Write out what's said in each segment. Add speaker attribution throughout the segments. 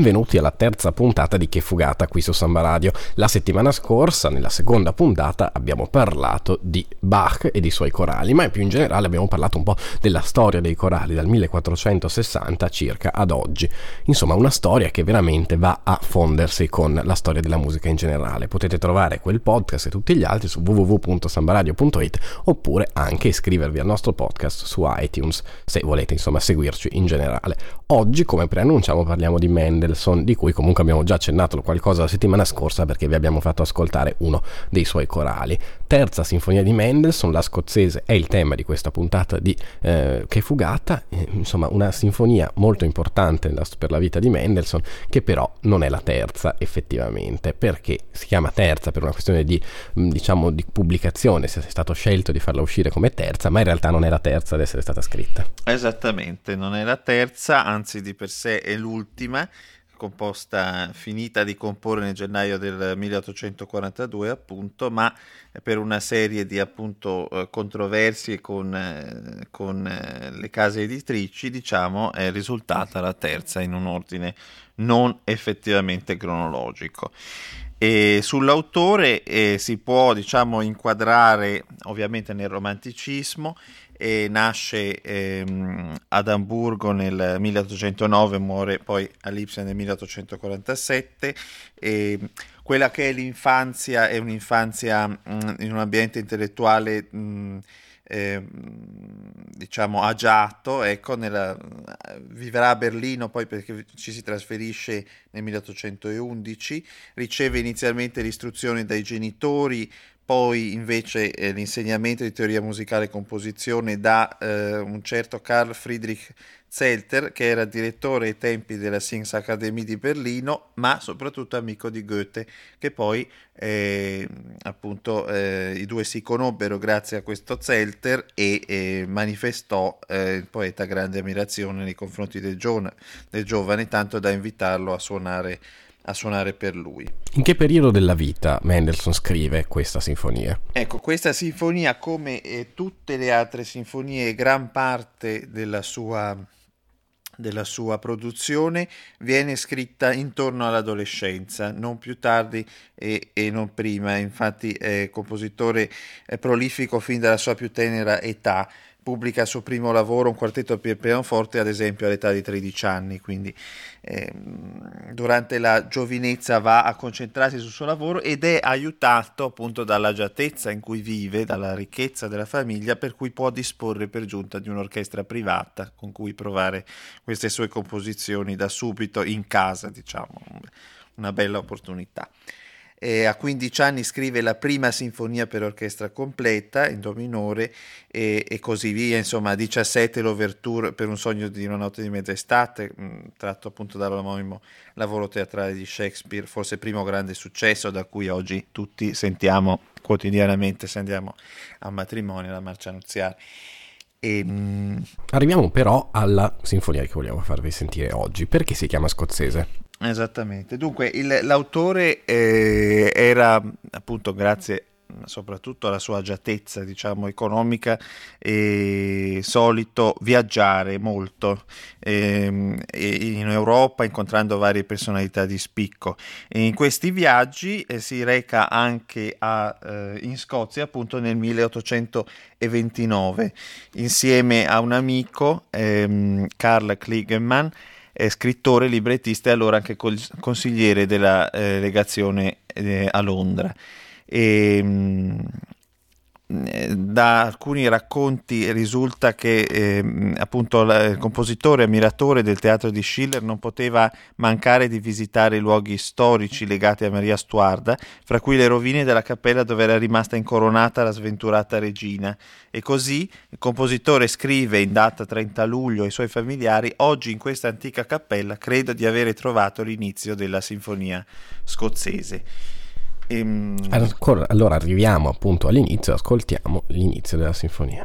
Speaker 1: Benvenuti alla terza puntata di Che Fugata qui su Samba Radio. La settimana scorsa, nella seconda puntata, abbiamo parlato di Bach e dei suoi corali, ma più in generale abbiamo parlato un po' della storia dei corali dal 1460 circa ad oggi. Insomma, una storia che veramente va a fondersi con la storia della musica in generale. Potete trovare quel podcast e tutti gli altri su www.sambaradio.it oppure anche iscrivervi al nostro podcast su iTunes se volete insomma seguirci in generale. Oggi, come preannunciamo, parliamo di Mendel Mendelssohn, di cui comunque abbiamo già accennato qualcosa la settimana scorsa perché vi abbiamo fatto ascoltare uno dei suoi corali. Terza sinfonia di Mendelssohn, la scozzese, è il tema di questa puntata di eh, Che fugata, eh, insomma una sinfonia molto importante per la vita di Mendelssohn che però non è la terza effettivamente perché si chiama terza per una questione di, mm, diciamo, di pubblicazione, se è stato scelto di farla uscire come terza, ma in realtà non è la terza ad essere stata scritta.
Speaker 2: Esattamente, non è la terza, anzi di per sé è l'ultima composta finita di comporre nel gennaio del 1842 appunto ma per una serie di appunto eh, controversie con, eh, con eh, le case editrici diciamo è risultata la terza in un ordine non effettivamente cronologico. E sull'autore eh, si può diciamo inquadrare ovviamente nel romanticismo e nasce ehm, ad Amburgo nel 1809, muore poi a Lipsia nel 1847. E quella che è l'infanzia è un'infanzia mh, mm, in un ambiente intellettuale mh, mm, eh, diciamo agiato, ecco, nella, vivrà a Berlino poi perché ci si trasferisce nel 1811, riceve inizialmente l'istruzione dai genitori, poi invece eh, l'insegnamento di teoria musicale e composizione da eh, un certo Carl Friedrich Zelter, che era direttore ai tempi della Sings Academy di Berlino, ma soprattutto amico di Goethe, che poi eh, appunto eh, i due si conobbero grazie a questo Zelter e eh, manifestò eh, il poeta grande ammirazione nei confronti del, giovane, del giovane, tanto da invitarlo a suonare a suonare per lui.
Speaker 1: In che periodo della vita Mendelssohn scrive questa sinfonia?
Speaker 2: Ecco, questa sinfonia, come eh, tutte le altre sinfonie, gran parte della sua, della sua produzione viene scritta intorno all'adolescenza, non più tardi e, e non prima. Infatti è compositore è prolifico fin dalla sua più tenera età pubblica il suo primo lavoro, un quartetto per pianoforte, ad esempio all'età di 13 anni, quindi eh, durante la giovinezza va a concentrarsi sul suo lavoro ed è aiutato appunto dall'agiatezza in cui vive, dalla ricchezza della famiglia, per cui può disporre per giunta di un'orchestra privata con cui provare queste sue composizioni da subito in casa, diciamo, una bella opportunità. Eh, a 15 anni scrive la prima sinfonia per orchestra completa in do minore e, e, così via, insomma a 17 l'ouverture per un sogno di una notte di mezz'estate, mm, tratto appunto dall'omonimo lavoro teatrale di Shakespeare, forse primo grande successo da cui oggi tutti sentiamo quotidianamente se andiamo a matrimonio, alla marcia nuziale.
Speaker 1: E, mh... Arriviamo però alla sinfonia che vogliamo farvi sentire oggi, perché si chiama scozzese?
Speaker 2: Esattamente, dunque il, l'autore eh, era appunto grazie soprattutto alla sua agiatezza diciamo economica e solito viaggiare molto eh, in Europa incontrando varie personalità di spicco. E in questi viaggi eh, si reca anche a, eh, in Scozia appunto nel 1829 insieme a un amico ehm, Carl Kligerman scrittore, librettista e allora anche consigliere della eh, legazione eh, a Londra. E, mh, da alcuni racconti risulta che eh, appunto il compositore ammiratore del teatro di Schiller non poteva mancare di visitare i luoghi storici legati a Maria Stuarda, fra cui le rovine della cappella dove era rimasta incoronata la sventurata regina. E così il compositore scrive in data 30 luglio ai suoi familiari: Oggi in questa antica cappella credo di avere trovato l'inizio della sinfonia scozzese.
Speaker 1: Ehm... Allora arriviamo appunto all'inizio, ascoltiamo l'inizio della sinfonia.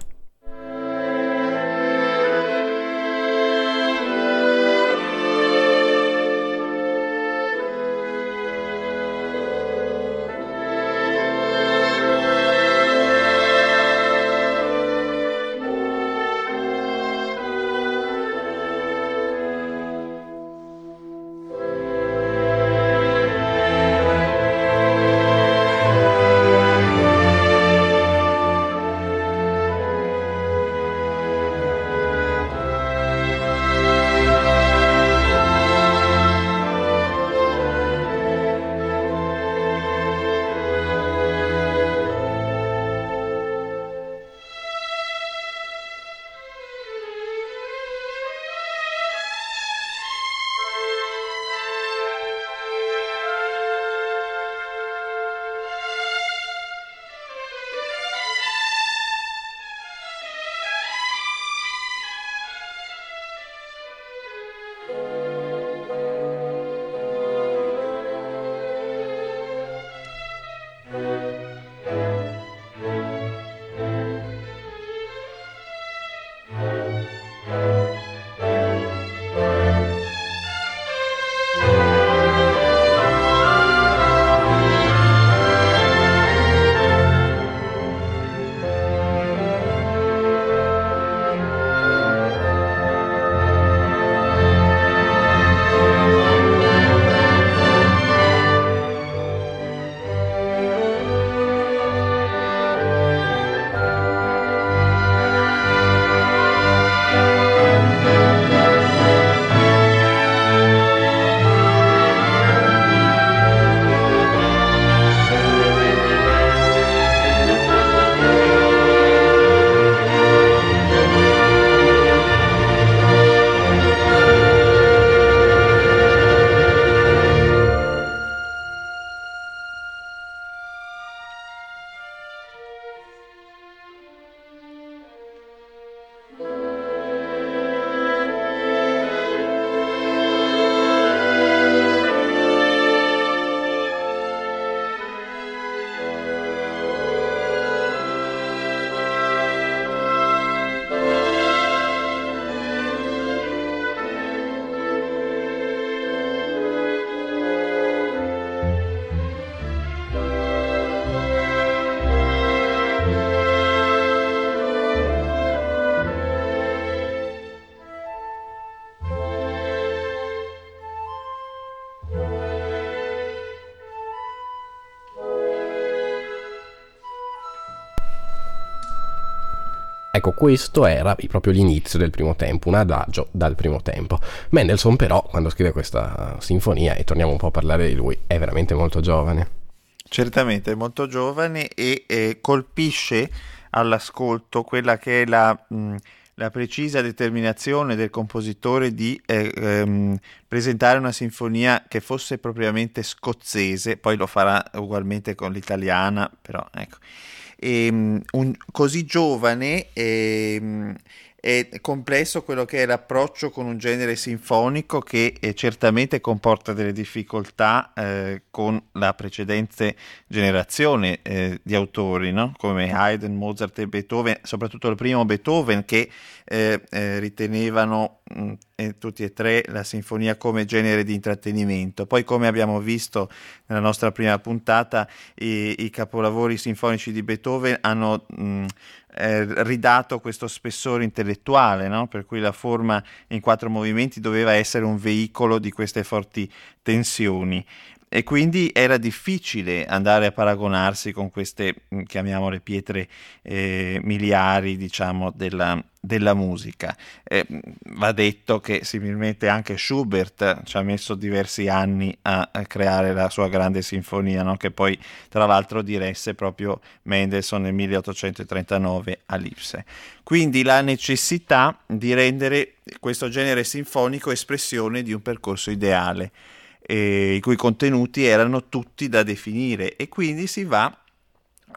Speaker 1: Ecco, questo era proprio l'inizio del primo tempo, un adagio dal primo tempo. Mendelssohn però, quando scrive questa sinfonia, e torniamo un po' a parlare di lui, è veramente molto giovane.
Speaker 2: Certamente, è molto giovane e eh, colpisce all'ascolto quella che è la... Mh, la precisa determinazione del compositore di eh, ehm, presentare una sinfonia che fosse propriamente scozzese, poi lo farà ugualmente con l'italiana, però ecco e, ehm, un, così giovane ehm, è complesso quello che è l'approccio con un genere sinfonico che eh, certamente comporta delle difficoltà eh, con la precedente generazione eh, di autori, no? come Haydn, Mozart e Beethoven, soprattutto il primo Beethoven, che eh, eh, ritenevano mh, mm, tutti e tre la sinfonia come genere di intrattenimento. Poi, come abbiamo visto nella nostra prima puntata, i, i capolavori sinfonici di Beethoven hanno mh, mm, eh, ridato questo spessore intellettuale, no? per cui la forma in quattro movimenti doveva essere un veicolo di queste forti tensioni. E quindi era difficile andare a paragonarsi con queste, mm, chiamiamole pietre eh, miliari, diciamo, della, della musica. Eh, va detto che similmente anche Schubert ci ha messo diversi anni a, a creare la sua grande sinfonia, no? che poi tra l'altro diresse proprio Mendelssohn nel 1839 a Lipse. Quindi la necessità di rendere questo genere sinfonico espressione di un percorso ideale, eh, i cui contenuti erano tutti da definire e quindi si va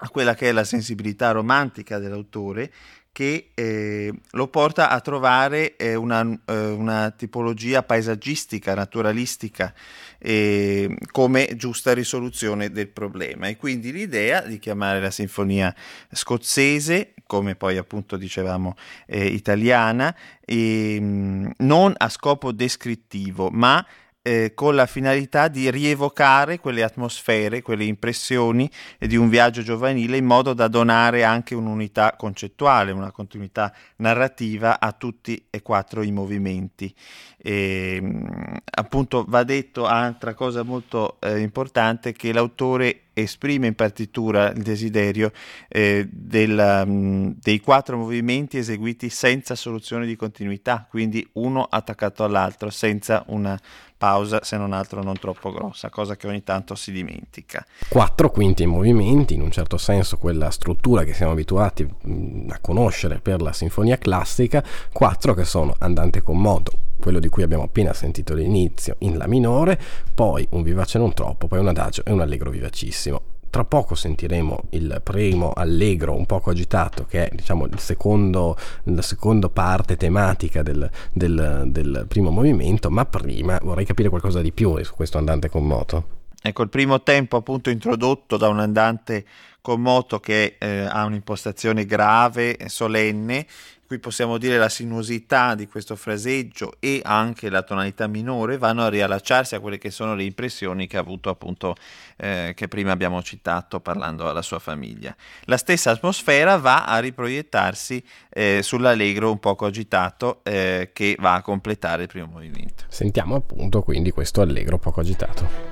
Speaker 2: a quella che è la sensibilità romantica dell'autore che eh, lo porta a trovare eh, una, eh, una, tipologia paesaggistica, naturalistica, eh, come giusta risoluzione del problema. E quindi l'idea di chiamare la sinfonia scozzese, come poi appunto dicevamo eh, italiana, ehm, non a scopo descrittivo, ma eh, con la finalità di rievocare quelle atmosfere, quelle impressioni di un viaggio giovanile in modo da donare anche un'unità concettuale, una continuità narrativa a tutti e quattro i movimenti. E, ehm, appunto va detto altra cosa molto eh, importante che l'autore esprime in partitura il desiderio eh, del, um, dei quattro movimenti eseguiti senza soluzione di continuità, quindi uno attaccato all'altro, senza una pausa se non altro non troppo grossa, cosa che ogni tanto si dimentica.
Speaker 1: Quattro quinti movimenti, in un certo senso quella struttura che siamo abituati mm, a conoscere per la sinfonia classica, quattro che sono andante con moto, quello di cui abbiamo appena sentito l'inizio in La minore, poi un vivace non troppo, poi un adagio e un allegro vivacissimo. Tra poco sentiremo il primo allegro un poco agitato, che è diciamo, secondo, la seconda parte tematica del, del, del primo movimento, ma prima vorrei capire qualcosa di più su questo andante con moto.
Speaker 2: Ecco, il primo tempo appunto introdotto da un andante con moto che eh, ha un'impostazione grave, solenne, qui possiamo dire la sinuosità di questo fraseggio e anche la tonalità minore vanno a riallacciarsi a quelle che sono le impressioni che ha avuto appunto eh, che prima abbiamo citato parlando alla sua famiglia. La stessa atmosfera va a riproiettarsi eh, sull'allegro un poco agitato eh, che va a completare il primo movimento.
Speaker 1: Sentiamo appunto quindi questo allegro poco agitato.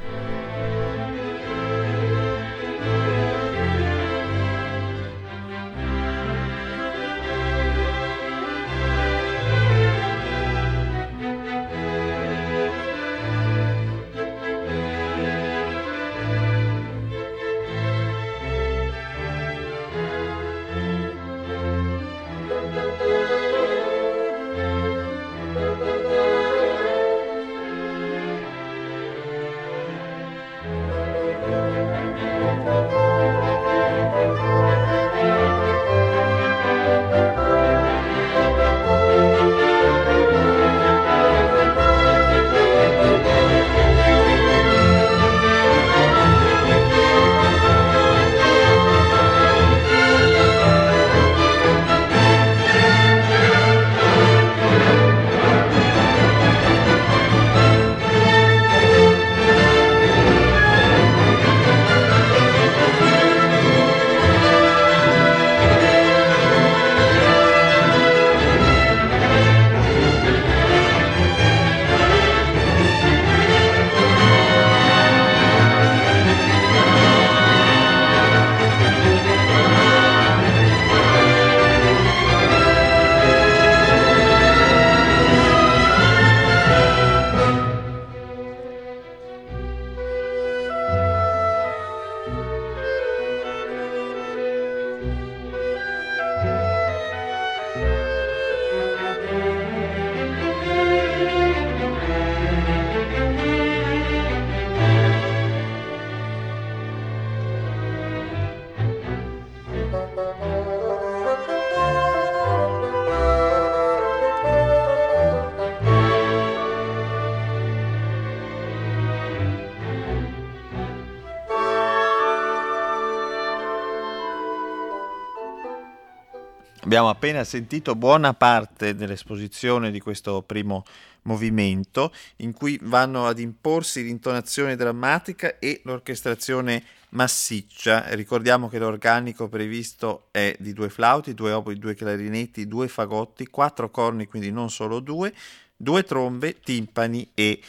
Speaker 2: Abbiamo appena sentito buona parte dell'esposizione di questo primo movimento, in cui vanno ad imporsi l'intonazione drammatica e l'orchestrazione massiccia. Ricordiamo che l'organico previsto è di due flauti, due oboi, due clarinetti, due fagotti, quattro corni, quindi non solo due, due trombe, timpani e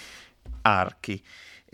Speaker 2: archi.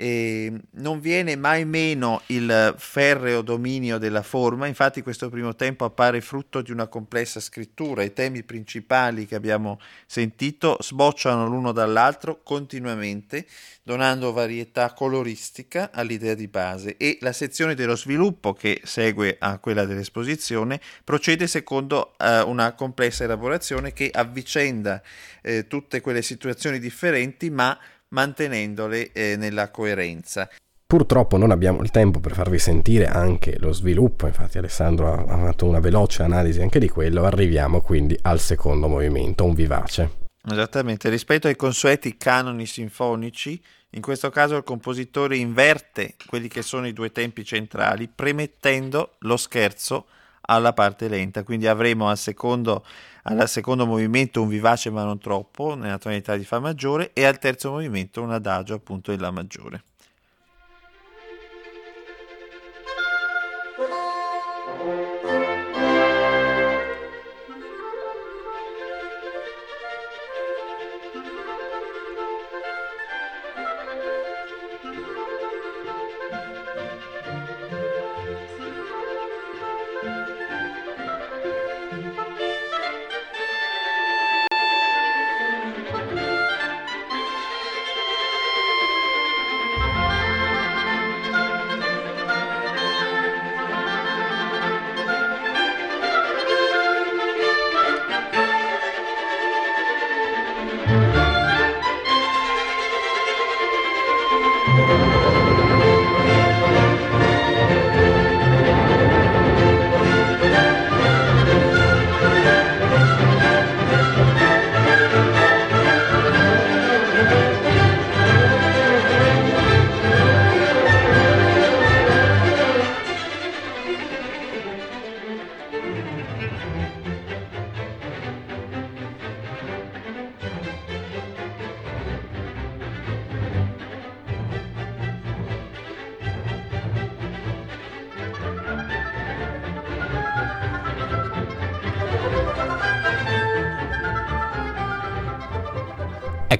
Speaker 2: E non viene mai meno il ferreo dominio della forma, infatti questo primo tempo appare frutto di una complessa scrittura, i temi principali che abbiamo sentito sbocciano l'uno dall'altro continuamente, donando varietà coloristica all'idea di base. E la sezione dello sviluppo che segue a quella dell'esposizione procede secondo eh, una complessa elaborazione che avvicenda eh, tutte quelle situazioni differenti ma mantenendole eh, nella coerenza.
Speaker 1: Purtroppo non abbiamo il tempo per farvi sentire anche lo sviluppo, infatti Alessandro ha fatto una veloce analisi anche di quello, arriviamo quindi al secondo movimento, un vivace.
Speaker 2: Esattamente, rispetto ai consueti canoni sinfonici, in questo caso il compositore inverte quelli che sono i due tempi centrali, premettendo lo scherzo alla parte lenta, quindi avremo al secondo, al secondo movimento un vivace ma non troppo nella tonalità di Fa maggiore e al terzo movimento un adagio appunto in La maggiore.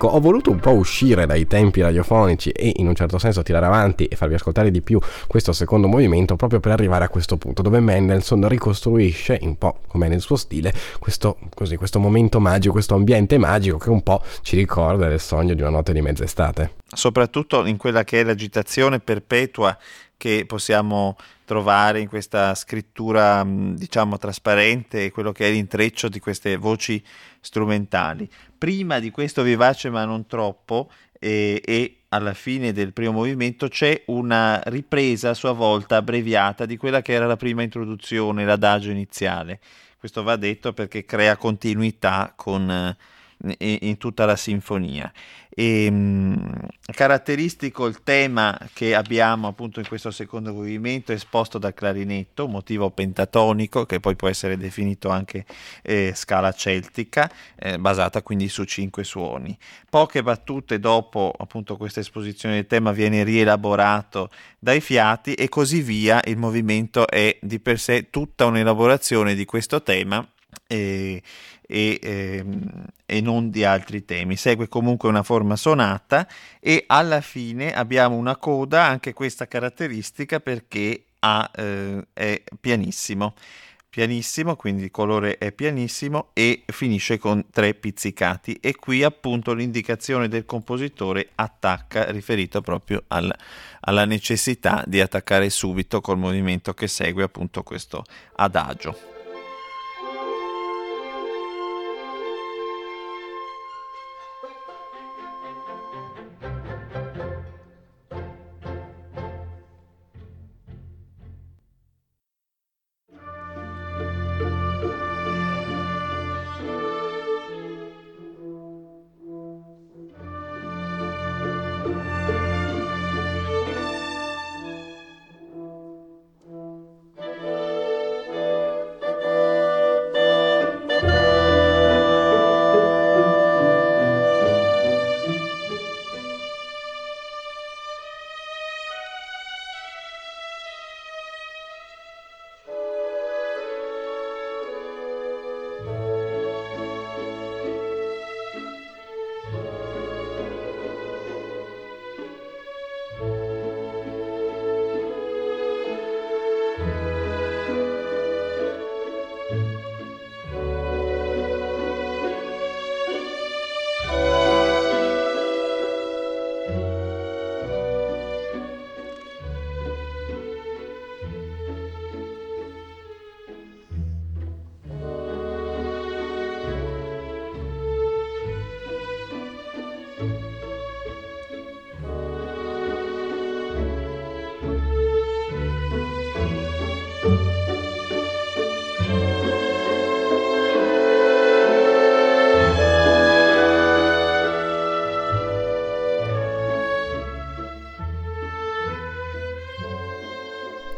Speaker 1: Ecco, ho voluto un po' uscire dai tempi radiofonici e in un certo senso tirare avanti e farvi ascoltare di più questo secondo movimento proprio per arrivare a questo punto dove Mendelssohn ricostruisce un po' come nel suo stile questo, così, questo momento magico, questo ambiente magico che un po' ci ricorda del sogno di una notte di mezz'estate.
Speaker 2: Soprattutto in quella che è l'agitazione perpetua che possiamo trovare in questa scrittura diciamo trasparente quello che è l'intreccio di queste voci strumentali prima di questo vivace ma non troppo e, e alla fine del primo movimento c'è una ripresa a sua volta abbreviata di quella che era la prima introduzione, l'adagio iniziale. Questo va detto perché crea continuità con, in tutta la sinfonia. E, mh, caratteristico il tema che abbiamo appunto in questo secondo movimento esposto dal clarinetto, motivo pentatonico che poi può essere definito anche eh, scala celtica, eh, basata quindi su cinque suoni. Poche battute dopo appunto questa esposizione del tema viene rielaborato dai fiati e così via, il movimento è di per sé tutta un'elaborazione di questo tema. E, e, ehm, e, non di altri temi. Segue comunque una forma sonata e alla fine abbiamo una coda, anche questa caratteristica perché ha, eh, è pianissimo. Pianissimo, quindi il colore è pianissimo e finisce con tre pizzicati e qui appunto l'indicazione del compositore attacca riferito proprio al, alla necessità di attaccare subito col movimento che segue appunto questo adagio.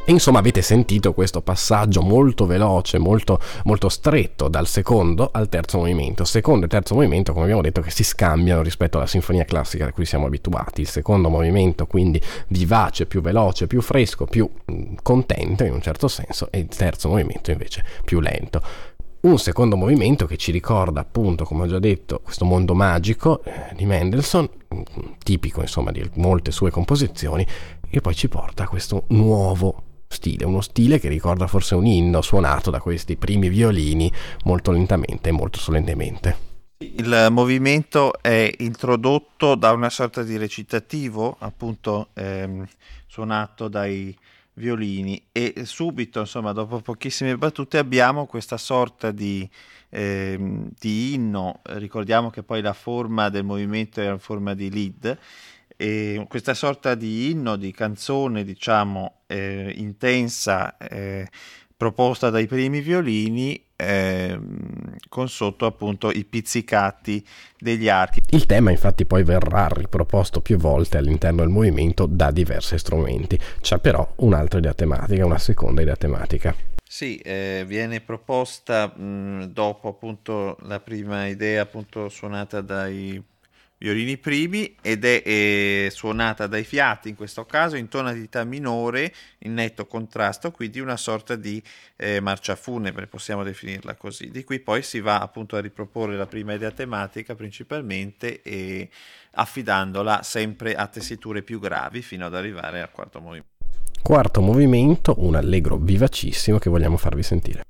Speaker 1: E insomma avete sentito questo passaggio molto veloce, molto, molto stretto dal secondo al terzo movimento. Secondo e terzo movimento, come abbiamo detto, che si scambiano rispetto alla sinfonia classica a cui siamo abituati. Il secondo movimento quindi vivace, più veloce, più fresco, più contento in un certo senso e il terzo movimento invece più lento un secondo movimento che ci ricorda appunto, come ho già detto, questo mondo magico eh, di Mendelssohn, tipico insomma di molte sue composizioni, e poi ci porta a questo nuovo stile, uno stile che ricorda forse un inno suonato da questi primi violini molto lentamente e molto solennemente.
Speaker 2: Il movimento è introdotto da una sorta di recitativo, appunto ehm, suonato dai violini e subito, insomma, dopo pochissime battute abbiamo questa sorta di, ehm, di inno, ricordiamo che poi la forma del movimento è in forma di lead e questa sorta di inno, di canzone, diciamo, eh, intensa, eh, proposta dai primi violini, eh, con sotto appunto i pizzicati degli archi.
Speaker 1: Il tema infatti poi verrà riproposto più volte all'interno del movimento da diversi strumenti, c'è però un'altra idea tematica, una seconda idea tematica.
Speaker 2: Sì, eh, viene proposta mh, dopo appunto la prima idea appunto suonata dai violini primi ed è, è, suonata dai fiati in questo caso in tonalità minore in netto contrasto quindi una sorta di eh, marcia funebre possiamo definirla così. Di qui poi si va appunto a riproporre la prima idea tematica principalmente e affidandola sempre a tessiture più gravi fino ad arrivare al quarto movimento.
Speaker 1: Quarto movimento un allegro vivacissimo che vogliamo farvi sentire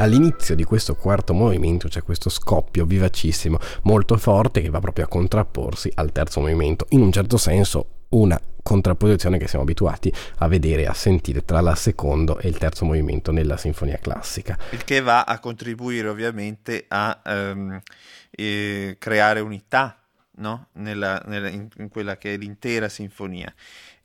Speaker 1: all'inizio di questo quarto movimento c'è questo scoppio vivacissimo, molto forte, che va proprio a contrapporsi al terzo movimento. In un certo senso una contrapposizione che siamo abituati a vedere e a sentire tra il secondo e il terzo movimento nella sinfonia classica.
Speaker 2: Il che va a contribuire ovviamente a ehm, eh, creare unità no? nella, nella, in, in quella che è l'intera sinfonia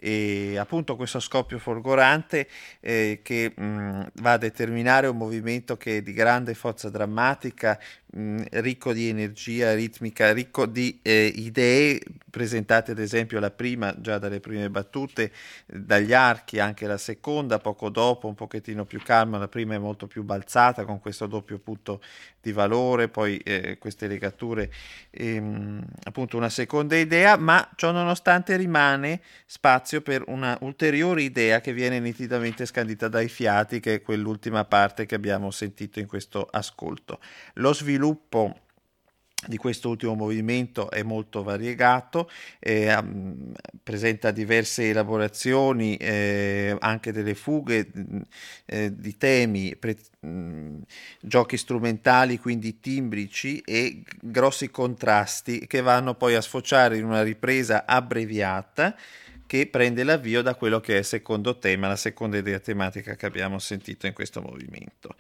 Speaker 2: e appunto questo scoppio folgorante eh, che mh, va a determinare un movimento che è di grande forza drammatica, mh, ricco di energia ritmica, ricco di eh, idee presentate ad esempio la prima, già dalle prime battute, dagli archi, anche la seconda, poco dopo, un pochettino più calma, la prima è molto più balzata con questo doppio punto di valore, poi eh, queste legature, ehm, appunto una seconda idea, ma ciò nonostante rimane spazio per una ulteriore idea che viene nitidamente scandita dai fiati, che è quell'ultima parte che abbiamo sentito in questo ascolto. Lo sviluppo di questo ultimo movimento è molto variegato, eh, presenta diverse elaborazioni, eh, anche delle fughe mm, eh, di temi, pre- mh, mm, giochi strumentali, quindi timbrici e grossi contrasti che vanno poi a sfociare in una ripresa abbreviata che prende l'avvio da quello che è il secondo tema, la seconda idea tematica che abbiamo sentito in questo movimento.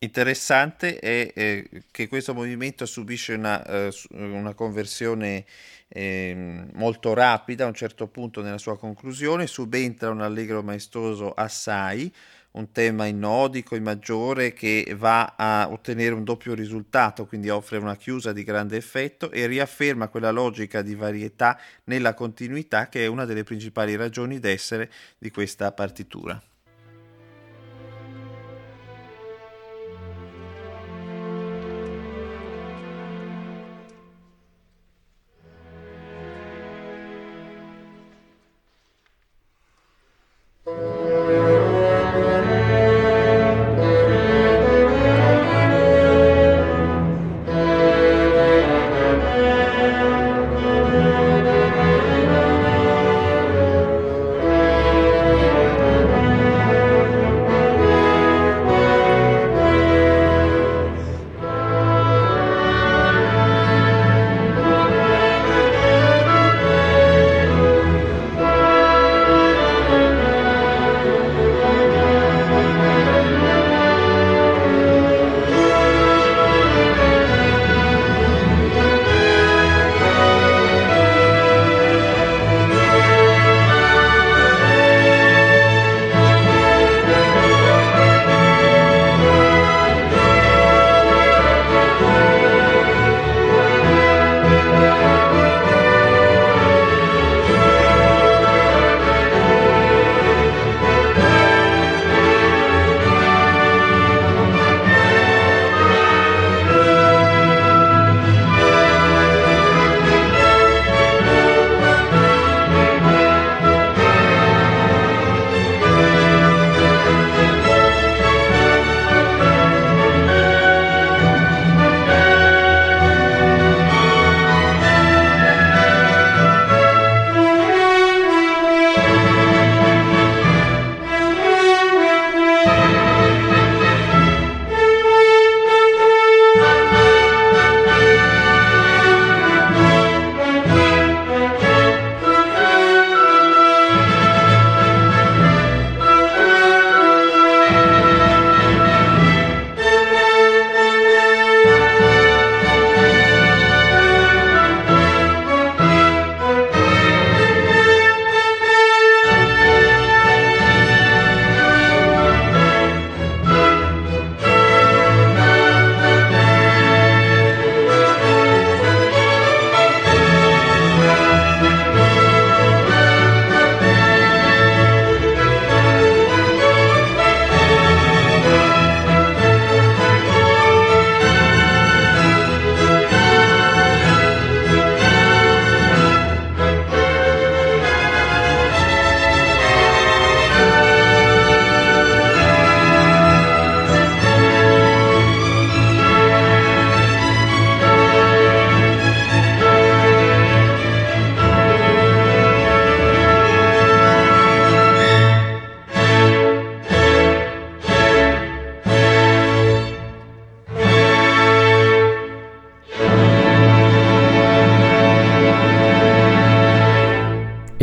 Speaker 2: Interessante è eh, che questo movimento subisce una, eh, una conversione eh, molto rapida a un certo punto nella sua conclusione, subentra un allegro maestoso assai, un tema innodico in maggiore che va a ottenere un doppio risultato, quindi offre una chiusa di grande effetto e riafferma quella logica di varietà nella continuità che è una delle principali ragioni d'essere di questa partitura.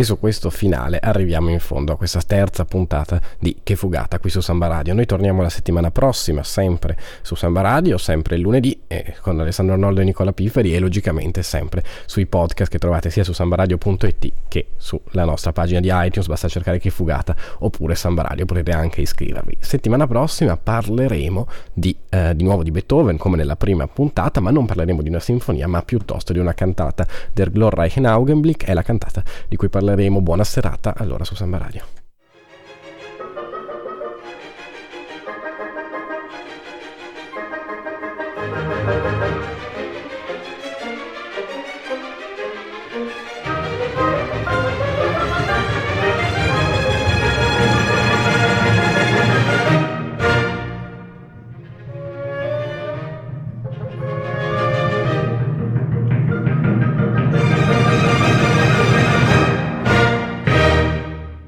Speaker 1: Su questo finale arriviamo in fondo a questa terza puntata di Che Fugata qui su Samba Radio. Noi torniamo la settimana prossima, sempre su Samba Radio, sempre il lunedì, eh, con Alessandro Arnoldo e Nicola Piferi e logicamente sempre sui podcast che trovate sia su sambaradio.it che sulla nostra pagina di iTunes, basta cercare Che Fugata oppure Samba Radio, potete anche iscrivervi. Settimana prossima parleremo di, eh, di nuovo di Beethoven come nella prima puntata, ma non parleremo di una sinfonia, ma piuttosto di una cantata Der Glorreichen Augenblick, è la cantata di cui parleremo parleremo. Buona serata allora su Samba Radio.